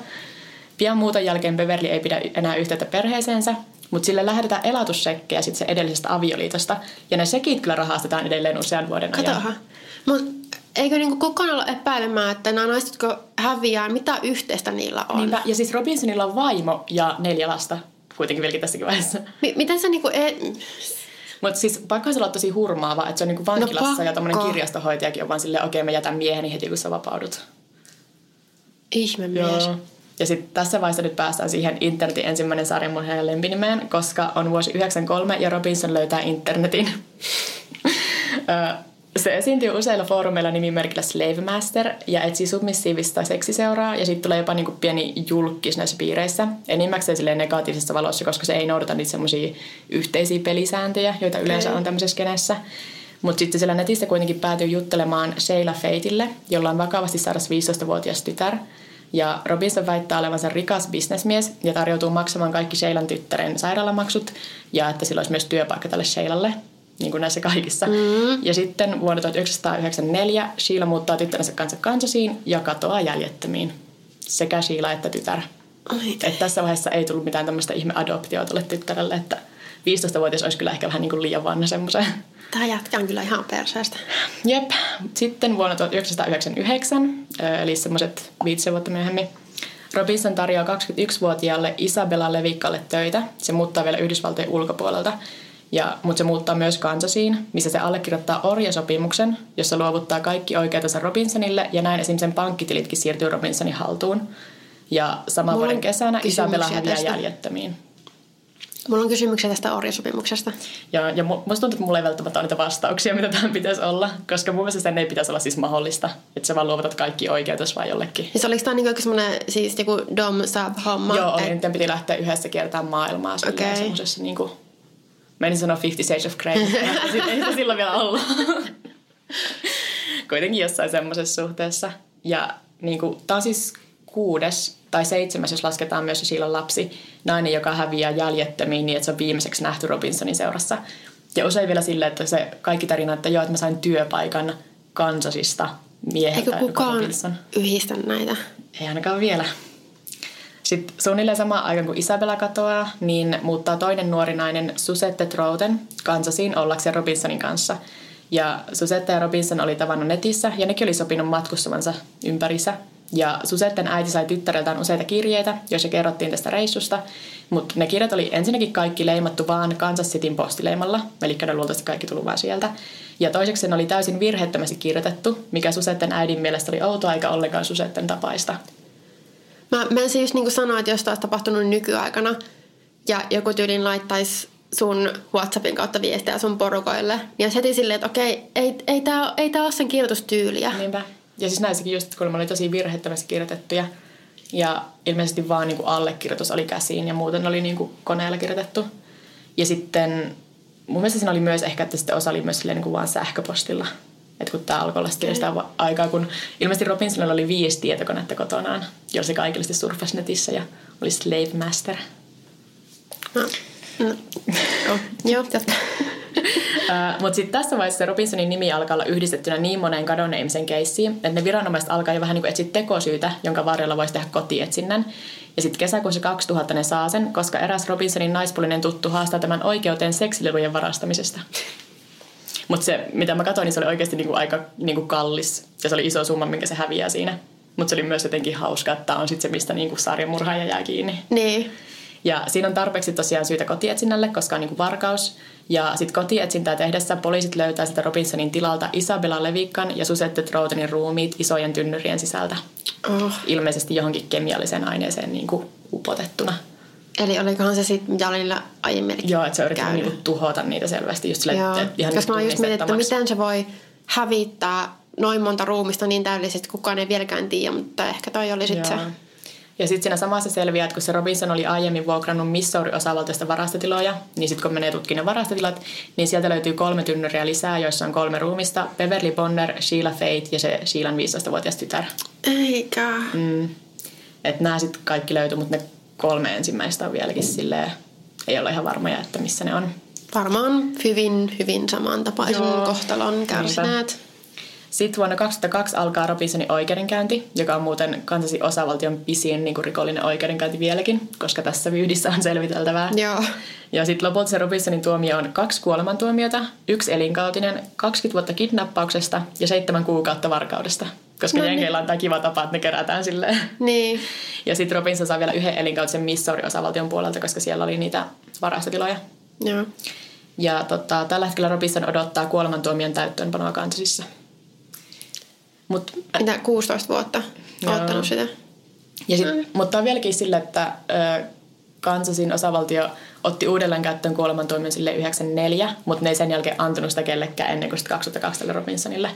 Pian muuton jälkeen Beverly ei pidä enää yhteyttä perheeseensä, mutta sille lähetetään elatussekkejä sitten se edellisestä avioliitosta, ja ne sekit kyllä rahastetaan edelleen usean vuoden ajan. Katohan. Mut eikö niinku kukaan olla epäilemään, että nämä naiset, jotka häviää, mitä yhteistä niillä on? Niinpä. Ja siis Robinsonilla on vaimo ja neljä lasta kuitenkin vieläkin tässäkin vaiheessa. Mi- miten sä niinku... E- Mutta siis pakko se olla tosi hurmaava, että se on niinku vankilassa No ja tämmöinen pakko. kirjastohoitajakin on vaan silleen, okei mä jätän mieheni heti kun sä vapaudut. ihme mies. Ja sitten tässä vaiheessa nyt päästään siihen internetin ensimmäinen sarjan mun hänen lempinimeen, koska on vuosi 93 ja Robinson löytää internetin. Se esiintyy useilla foorumeilla nimimerkillä Slave Master ja etsii submissiivista seksiseuraa ja sitten tulee jopa niinku pieni julkis näissä piireissä. Enimmäkseen silleen negatiivisessa valossa, koska se ei noudata niitä semmoisia yhteisiä pelisääntöjä, joita yleensä on tämmöisessä kenessä. Mutta sitten siellä netissä kuitenkin päätyy juttelemaan Sheila Feitille, jolla on vakavasti sairas 15-vuotias tytär. Ja Robinson väittää olevansa rikas bisnesmies ja tarjoutuu maksamaan kaikki Sheilan tyttären sairaalamaksut ja että sillä olisi myös työpaikka tälle Sheilalle, niin kuin näissä kaikissa. Mm. Ja sitten vuonna 1994 Sheila muuttaa tyttärensä kanssa Kansasiin ja katoaa jäljettömiin. Sekä Sheila että tytär. Et tässä vaiheessa ei tullut mitään tämmöistä ihme adoptioa tuolle tyttärelle, että 15-vuotias olisi kyllä ehkä vähän niin kuin liian vanha semmoiseen. Tää jätkä on kyllä ihan perseestä. Jep. Sitten vuonna 1999, ö, eli semmoiset viitisen vuotta myöhemmin, Robinson tarjoaa 21-vuotiaalle Isabella Levikalle töitä. Se muuttaa vielä Yhdysvaltojen ulkopuolelta. Ja, mutta se muuttaa myös Kansasiin, missä se allekirjoittaa orjasopimuksen, jossa luovuttaa kaikki oikeutensa Robinsonille ja näin esim. sen pankkitilitkin siirtyy Robinsonin haltuun. Ja saman Mulla vuoden kesänä Isabella häviää jäljettömiin. Mulla on kysymyksiä tästä orjasopimuksesta. Ja, ja mu- musta tuntuu, että mulla ei välttämättä ole niitä vastauksia, mitä tähän pitäisi olla, koska mun mielestä sen ei pitäisi olla siis mahdollista, että sä vaan luovutat kaikki oikeutus vaan jollekin. Siis oliko tää niinku semmonen siis joku dom sab homma? Joo, oli, Et- niiden piti lähteä yhdessä kiertämään maailmaa Okei. semmoisessa niinku, menin sanoa Fifty Shades of Grey, mutta ei sitä silloin vielä ollut. Kuitenkin jossain semmoisessa suhteessa. Ja niinku, tää on siis kuudes tai seitsemäs, jos lasketaan myös Sheilan lapsi, nainen, joka häviää jäljettömiin niin, että se on viimeiseksi nähty Robinsonin seurassa. Ja usein vielä silleen, että se kaikki tarina, että joo, että mä sain työpaikan Kansasista mieheltä, Eikö kukaan Robinson. yhdistä näitä? Ei ainakaan vielä. Sitten suunnilleen samaan aikaan kun Isabella katoaa, niin muuttaa toinen nuori nainen Susette Trouten Kansasiin ollakseen Robinsonin kanssa. Ja Susette ja Robinson oli tavannut netissä ja nekin oli sopinut matkustavansa ympärissä. Ja Susetten äiti sai tyttäreltään useita kirjeitä, joissa kerrottiin tästä reissusta. Mutta ne kirjat oli ensinnäkin kaikki leimattu vaan Kansas Cityn postileimalla, eli ne luultavasti kaikki tullut vaan sieltä. Ja toiseksi ne oli täysin virheettömästi kirjoitettu, mikä Susetten äidin mielestä oli outoa eikä ollenkaan Susetten tapaista. Mä menisin just niinku sanoa, että jos taas tapahtunut nykyaikana ja joku tyylin laittaisi sun Whatsappin kautta viestiä sun porukoille, niin olisi heti silleen, että okei, ei, ei tää, ei tää ole sen kirjoitustyyliä. Niinpä. Ja siis näissäkin just, kun oli tosi virheettömästi kirjoitettuja. Ja ilmeisesti vaan niin kuin allekirjoitus oli käsiin ja muuten oli niin kuin koneella kirjoitettu. Ja sitten mun mielestä siinä oli myös ehkä, että sitten osa oli myös silleen niin kuin vaan sähköpostilla. Että kun tämä alkoi olla sitä aikaa, kun ilmeisesti Robinsonilla oli viisi tietokonetta kotonaan, jolla se kaikille sitten surffasi netissä ja oli Slave Master. No. No. Oh, joo, jatka. Mutta sitten tässä vaiheessa Robinsonin nimi alkaa olla yhdistettynä niin moneen kadonneen ihmisen keissiin, että ne viranomaiset alkaa jo vähän niin kuin etsiä tekosyytä, jonka varjolla voisi tehdä kotietsinnän. Ja sitten kesäkuussa 2000 ne saa sen, koska eräs Robinsonin naispuolinen tuttu haastaa tämän oikeuteen seksilelujen varastamisesta. Mutta se, mitä mä katsoin, niin se oli oikeasti niinku aika niinku kallis. Ja se oli iso summa, minkä se häviää siinä. Mutta se oli myös jotenkin hauska, että on sitten se, mistä niinku sarjamurhaaja jää kiinni. Niin. Ja siinä on tarpeeksi tosiaan syytä kotietsinnälle, koska on niin kuin varkaus. Ja sitten kotietsintää tehdessä poliisit löytää sitä Robinsonin tilalta Isabella Levikkan ja Susette Troutonin ruumiit isojen tynnyrien sisältä. Oh. Ilmeisesti johonkin kemialliseen aineeseen niin kuin upotettuna. Eli olikohan se sitten, mitä oli aiemmin Joo, että se yrittää käynyt? niin kuin tuhota niitä selvästi. Just sille, Joo. että ihan Koska mä just mietin, että miten se voi hävittää noin monta ruumista niin täydellisesti, että kukaan ei vieläkään tiedä, mutta ehkä toi oli sitten se. Ja sitten siinä samassa selviää, että kun se Robinson oli aiemmin vuokrannut Missouri-osavaltiosta varastotiloja, niin sitten kun menee tutkimaan ne varastotilat, niin sieltä löytyy kolme tynnyriä lisää, joissa on kolme ruumista. Beverly Bonner, Sheila Fate ja se Sheilan 15-vuotias tytär. Eikä. Mm. Että nämä sitten kaikki löytyy, mutta ne kolme ensimmäistä on vieläkin silleen, ei ole ihan varmoja, että missä ne on. Varmaan hyvin, hyvin samantapaisen Joo. kohtalon kärsineet. Sitten vuonna 2002 alkaa Robinsonin oikeudenkäynti, joka on muuten Kansasin osavaltion pisin niin kuin rikollinen oikeudenkäynti vieläkin, koska tässä vyyhdissä on selviteltävää. Joo. Ja sitten lopulta se Robinsonin tuomio on kaksi kuolemantuomiota, yksi elinkautinen, 20 vuotta kidnappauksesta ja seitsemän kuukautta varkaudesta. Koska No no niin. jenkeillä on tämä kiva tapa, että ne kerätään silleen. Niin. Ja sitten Robinson saa vielä yhden elinkautisen Missouri-osavaltion puolelta, koska siellä oli niitä varastotiloja. Joo. Ja tota, tällä hetkellä Robinson odottaa kuolemantuomion täyttöönpanoa Kansasissa. Mut, Mitä, 16 vuotta Joo. ottanut sitä? ja sit, Mm. Mutta on vieläkin sille, että ö, Kansasin osavaltio otti uudelleen käyttöön kuolemantuomion sille 94, mutta ne ei sen jälkeen antanut sitä kellekään ennen kuin sitten 2002 tälle Robinsonille.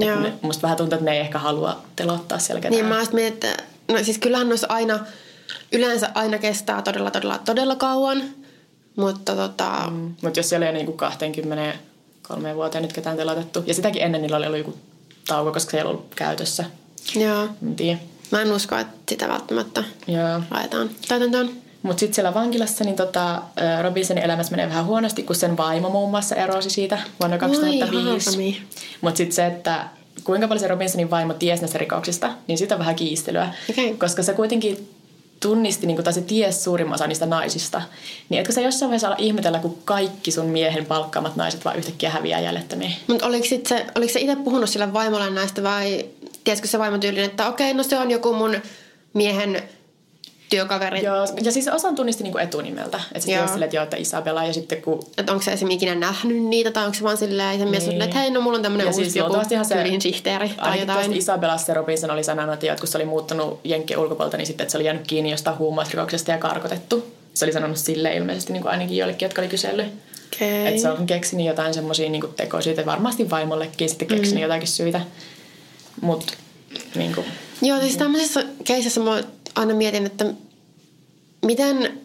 Joo. Ne, musta vähän tuntuu, että ne ei ehkä halua telottaa siellä ketään. Niin mä mietin, että no siis kyllähän noissa aina, yleensä aina kestää todella, todella, todella kauan. Mutta tota, mm. Mutta jos siellä ei ole niinku 23 vuoteen nyt ketään telotettu. Ja sitäkin ennen niillä oli ollut joku tauko, koska se ei ollut käytössä. joo. En tiedä. Mä en usko, että sitä välttämättä Joo. laitetaan täytäntöön. Mutta sitten siellä vankilassa niin tota, Robinsonin elämässä menee vähän huonosti, kun sen vaimo muun muassa erosi siitä vuonna 2005. harmi. Mutta sitten se, että kuinka paljon se Robinsonin vaimo tiesi näistä rikoksista, niin siitä on vähän kiistelyä. Okei. Koska se kuitenkin tunnisti, niin kun, tai se tiesi suurimman osa niistä naisista. Niin etkö sä jossain vaiheessa ala ihmetellä, kun kaikki sun miehen palkkaamat naiset vaan yhtäkkiä häviää jäljettömiin? Mutta oliko, se, oliko se itse puhunut sille vaimolle näistä vai tiesikö se vaimo tyylin, että okei, no se on joku mun miehen työkaveri. Joo, ja siis osan tunnisti niinku etunimeltä. Että Joo. tiesi silleen, että joo, että Isabella ja sitten kun Että onko se esimerkiksi ikinä nähnyt niitä tai onko se vaan silleen se mies Niin. että hei, no mulla on tämmönen Ja uusi siis joku se- tyylin sihteeri tai jotain. Isabelasta se Robinson oli sanonut, että kun se oli muuttanut Jenkkien ulkopuolelta, niin sitten, että se oli jäänyt kiinni jostain huumausrikoksesta ja karkotettu. Se oli sanonut sille ilmeisesti niin kuin ainakin joillekin, jotka oli kysellyt. Okei. Että se on keksinyt jotain semmoisia niin tekosyitä, varmasti vaimollekin sitten keksinyt mm. jotakin syitä. Mutta niin kuin, Joo, siis tämmöisessä keisissä mä aina mietin, että miten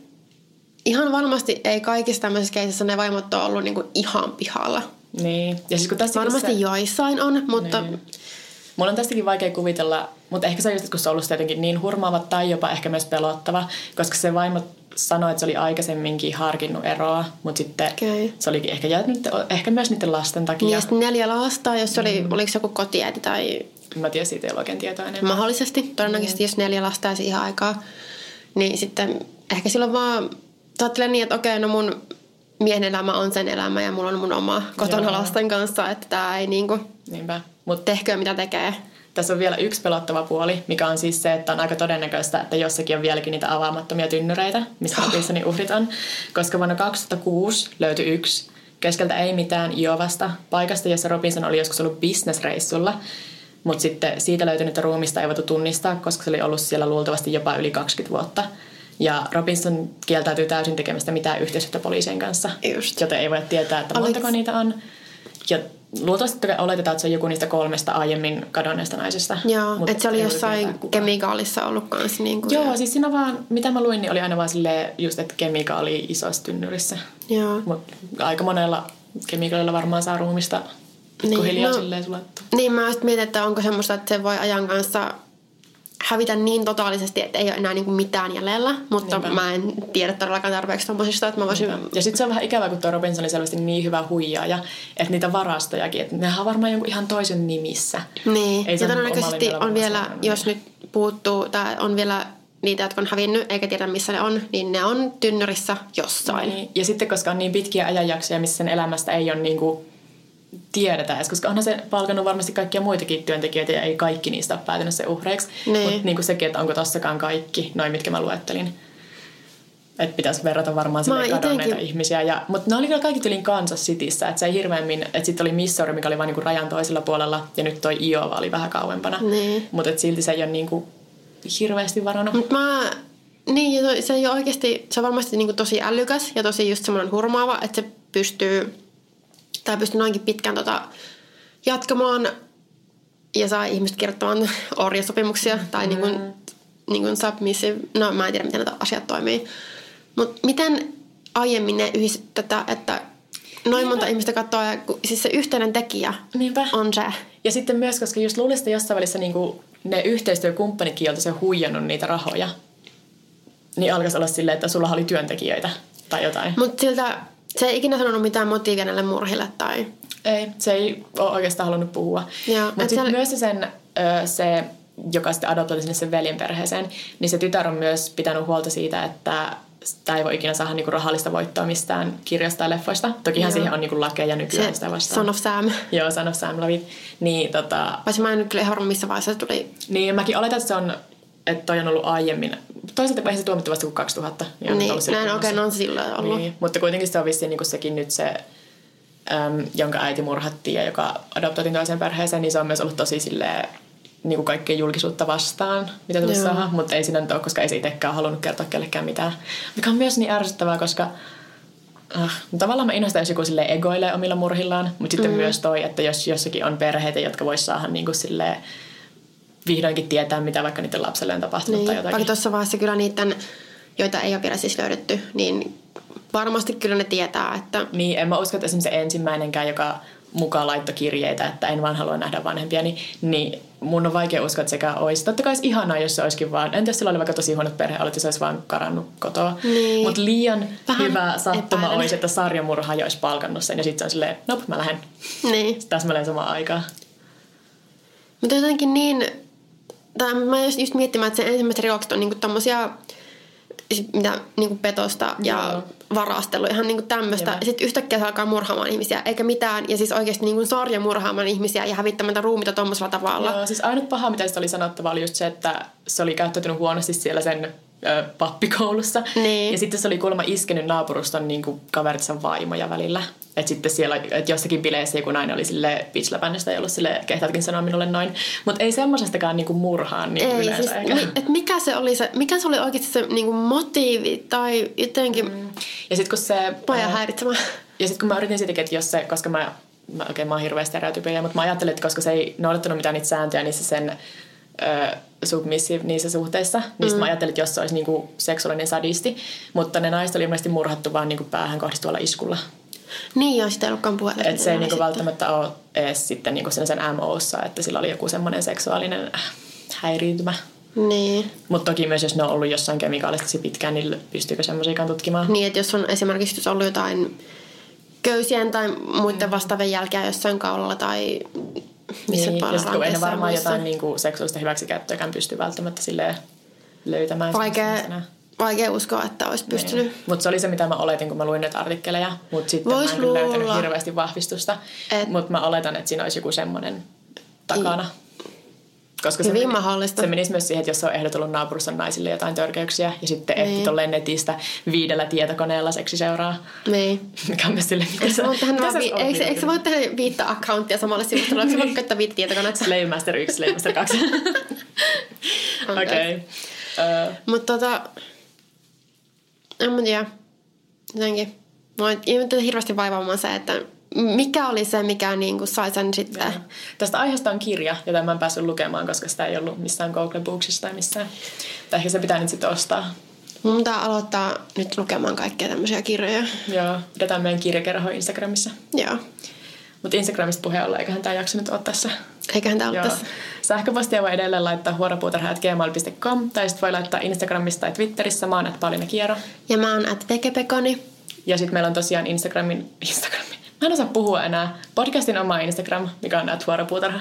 ihan varmasti ei kaikissa tämmöisissä keisissä ne vaimot ole ollut niinku ihan pihalla. niin. Ja siis kun Varmasti se, joissain on, mutta Niin. Mulla on tästäkin vaikea kuvitella, mutta ehkä se on just, kun se on ollut jotenkin niin hurmaava tai jopa ehkä myös pelottava, koska se vaimo sanoi, että se oli aikaisemminkin harkinnut eroa, mutta sitten Okei. se olikin ehkä jäänyt, ehkä myös niiden lasten takia. niin, ja sitten neljä lasta, jos oli, oliko se joku kotiäiti tai Mä tiedän, siitä ei ole oikein tietoa enemmän. mahdollisesti, todennäköisesti jos neljä lasta ja siihen aikaa, niin sitten ehkä silloin vaan ajattelen niin, että okei, no mun miehen elämä on sen elämä ja mulla on mun oma kotona Joo. lasten kanssa, että tämä ei niinku Niinpä. Mutta tehköön mitä tekee. Tässä on vielä yksi pelottava puoli, mikä on siis se, että on aika todennäköistä, että jossakin on vieläkin niitä avaamattomia tynnyreitä, missä Robinsonin uhrit on. Koska vuonna 2006 löytyi yksi keskeltä ei mitään Iovasta, paikasta, jossa Robinson oli joskus ollut bisnesreissulla. Mutta sitten siitä löytynyttä ruumista ei voitu tunnistaa, koska se oli ollut siellä luultavasti jopa yli 20 vuotta. Ja Robinson kieltäytyy täysin tekemästä mitään yhteistyötä poliisien kanssa. Just. Joten ei voi tietää, että Oliko- montako niitä on. Ja luultavasti oletetaan, että se on joku niistä kolmesta aiemmin kadonneesta naisesta. Joo, Mut että se oli jossain kemikaalissa ollut kans niin kuin, Joo, siis siinä vaan, mitä mä luin, niin oli aina vaan silleen just, että kemikaali isossa tynnyrissä. Joo. Mutta aika monella kemikaalilla varmaan saa ruumista pikkuhiljaa Niin, no- no, silleen sulattua. Niin mä just mietin, että onko semmoista, että se voi ajan kanssa hävitä niin totaalisesti, että ei ole enää niinku mitään jäljellä. Mutta Niinpä. mä en tiedä todellakaan tarpeeksi tommosista, että mä voisin... Ja sitten se on vähän ikävä, kun tuo Robinson oli selvästi niin hyvä huijaaja, että niitä varastojakin, että nehän on varmaan jonkun ihan toisen nimissä. Niin, Ei ja todennäköisesti on vielä, jos nyt puuttuu, tai on vielä niitä, jotka on hävinnyt, eikä tiedä missä ne on, niin ne on tynnyrissä jossain. Niin. Ja sitten koska on niin pitkiä ajanjaksoja, missä sen elämästä ei ole niinku tiedetä edes, koska onhan se palkannut varmasti kaikkia muitakin työntekijöitä ja ei kaikki niistä ole päätynyt se uhreiksi. Niin. Mutta niinku sekin, että onko tossakaan kaikki, noin mitkä mä luettelin. Että pitäisi verrata varmaan sinne kadonneita itenkin- ihmisiä. Ja, mutta ne oli kyllä kaikki tylin Kansas Cityssä. Että se ei hirveämmin, että sitten oli Missouri, mikä oli vain niinku rajan toisella puolella. Ja nyt toi Iowa oli vähän kauempana. Niin. Mutta silti se ei ole niinku hirveästi varannut. Mutta mä... Niin, se ei ole oikeasti, se on varmasti niinku tosi älykäs ja tosi just semmoinen hurmaava, että se pystyy, tai pystyy noinkin pitkään tota, jatkamaan ja saa ihmiset kirjoittamaan orjasopimuksia tai niin kuin, niin kuin submissive, no mä en tiedä miten nämä asiat toimii. Mutta miten aiemmin ne yhdistivät tätä, että noin monta ihmistä katsoo, ja kun- siis se yhteinen tekijä Niinpä. on se. Ja sitten myös, koska just luulisin, että jossain välissä niin kuin ne yhteistyökumppanikin, joilta se on huijannut niitä rahoja, niin alkaisi olla silleen, että sulla oli työntekijöitä tai jotain. Mutta siltä se ei ikinä sanonut mitään motiivia näille murhille tai... Ei, se ei ole oikeastaan halunnut puhua. Mutta sitten siellä- myös se, sen, se, joka sitten adoptoitiin sinne sen veljen perheeseen, niin se tytär on myös pitänyt huolta siitä, että sitä ei voi ikinä saada niinku rahallista voittoa mistään kirjasta tai leffoista. Tokihan Joo. siihen on niinku lakeja nykyään Se sitä vastaan. Son of Sam. Joo, Son of Sam Lavit. Niin, tota, Vaikka mä en nyt kyllä ihan varma, missä vaiheessa se tuli. Niin, mäkin oletan, että se on, että toi on ollut aiemmin. Toisaalta tuomittu vasta kuin 2000. Niin, Niin, näin okei, no on silloin ollut. Niin, mutta kuitenkin se on vissiin niin sekin nyt se, äm, jonka äiti murhattiin ja joka adoptoitiin toiseen perheeseen, niin se on myös ollut tosi silleen, niin kuin kaikkea julkisuutta vastaan, mitä tulisi saada, mutta ei siinä nyt ole, koska ei se itsekään halunnut kertoa kellekään mitään. Mikä on myös niin ärsyttävää, koska äh, tavallaan mä innostan, jos joku sille egoilee omilla murhillaan, mutta sitten mm. myös toi, että jos jossakin on perheitä, jotka vois saada niin kuin silleen, vihdoinkin tietää, mitä vaikka niiden lapselle on tapahtunut Niin, tai jotakin. vaikka tuossa vaiheessa kyllä niiden, joita ei ole vielä siis löydetty, niin varmasti kyllä ne tietää, että Niin, en mä usko, että esimerkiksi se ensimmäinenkään, joka mukaan laittoi kirjeitä, että en vaan halua nähdä vanhempia, niin, niin mun on vaikea uskoa, että sekään olisi. Totta kai olisi ihanaa, jos se olisikin vaan, entä jos sillä oli vaikka tosi huonot perheolot ja se olisi vaan karannut kotoa. Niin. Mutta liian Vähän hyvä sattuma epäilen. olisi, että sarjamurhaaja olisi palkannut sen ja sitten se on silleen, nop, mä lähden niin. täsmälleen samaan aikaan. Mutta jotenkin niin, tai mä just, just miettimään, että se ensimmäiset rikokset on niinku tommosia, mitä niinku petosta ja Joo. varastelu, ihan niinku tämmöistä. Sitten yhtäkkiä se alkaa murhaamaan ihmisiä, eikä mitään. Ja siis oikeasti niinku sarja murhaamaan ihmisiä ja hävittämään niitä ruumita tommosella tavalla. Joo, siis ainut paha, mitä oli sanottava, oli just se, että se oli käyttäytynyt huonosti siellä sen ö, pappikoulussa. Niin. Ja sitten se oli kuulemma iskenyt naapuruston niin kuin kaveritsa vaimoja välillä. Että sitten siellä, että jossakin bileissä joku nainen oli sille pitchläpännistä ja ollut sille, kehtaatkin sanoa minulle noin. Mutta ei semmoisestakaan niinku murhaan niin Ei, yleensä. siis, mi, et mikä se oli se, mikä se oli oikeasti se niinku motiivi tai jotenkin mm. Ja sitten kun se... paja ö, häiritsemään. Ja sitten kun mä yritin siitäkin, että jos se, koska mä, mä oikein mä oon hirveä stereotypia, mutta mä ajattelin, että koska se ei noudattanut mitään niitä sääntöjä niissä sen ö, submissive niissä suhteissa, niin mm. mä ajattelin, että jos se olisi niinku seksuaalinen sadisti, mutta ne naiset oli ilmeisesti murhattu vaan niinku päähän kohdistuvalla iskulla. Niin joo, sitä ei ollutkaan puhetta. Että se ei niinku välttämättä ole edes sitten niinku sen, sen MOssa, että sillä oli joku semmoinen seksuaalinen häiriintymä. Niin. Mutta toki myös, jos ne on ollut jossain kemikaalista tosi pitkään, niin pystyykö semmoisiakaan tutkimaan? Niin, että jos on esimerkiksi jos ollut jotain köysien tai muiden vastaavien jälkeä jossain kaulalla tai missä niin, niin, ja sitten ranteessa varmaan muissa. jotain niinku seksuaalista hyväksikäyttöäkään pysty välttämättä silleen löytämään. Vaikea, vaikea uskoa, että olisi pystynyt. Niin. Mutta se oli se, mitä mä oletin, kun mä luin näitä artikkeleja. Mutta sitten Vois mä en löytänyt hirveästi vahvistusta. Et- Mutta mä oletan, että siinä olisi joku semmoinen takana. Koska Hyvin meni- mahdollista. Se menisi myös siihen, että jos on ehdotellut naapurissa naisille jotain törkeyksiä ja sitten Niin. etti tolleen netistä viidellä tietokoneella seksi seuraa. Niin. Mikä on myös mitä sä tehdä, mitä vaan sä vi- eikö, eikö sä voi tehdä viittä accounttia samalle sivustolle? Eikö sä voi käyttää viittä tietokonetta? Slave Master 1, Slave Master 2. Okei. Okay. Uh, Mutta tota... En mä tiedä. Jotenkin. Mua ei hirveästi vaivaamaan se, että mikä oli se, mikä niinku sai sen sitten... Tästä aiheesta on kirja, jota mä en päässyt lukemaan, koska sitä ei ollut missään Google Booksissa tai missään. Tai ehkä se pitää nyt sitten ostaa. Mun pitää aloittaa nyt lukemaan kaikkia tämmöisiä kirjoja. Joo, pidetään meidän kirjakerho Instagramissa. Joo. Mutta Instagramista puheen ollen, eiköhän tämä jakso nyt ole tässä. Eiköhän tää ole Joo. tässä. Sähköpostia voi edelleen laittaa huoropuutarha.gmail.com tai sitten voi laittaa Instagramissa tai Twitterissä. Mä oon at Pauliina Kiero. Ja mä oon at Vekepekoni. Ja sitten meillä on tosiaan Instagramin... Instagramin. Mä en osaa puhua enää. Podcastin oma Instagram, mikä on at huoropuutarha.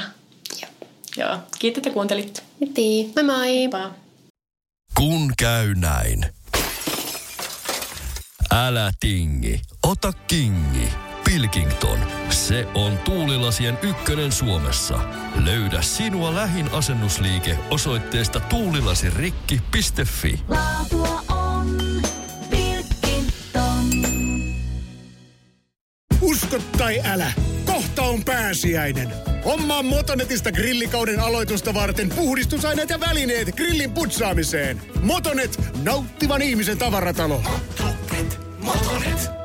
Joo. Joo. Kiitos, että kuuntelit. Kiitti. Moi moi. Pa. Kun käy näin. Älä tingi, ota kingi. Pilkington, se on tuulilasien ykkönen Suomessa. Löydä sinua lähin asennusliike osoitteesta tuulilasirikki.fi. Laatua Usko tai älä, kohta on pääsiäinen. Hommaa Motonetista grillikauden aloitusta varten puhdistusaineet ja välineet grillin putsaamiseen. Motonet, nauttivan ihmisen tavaratalo. Motonet, Motonet.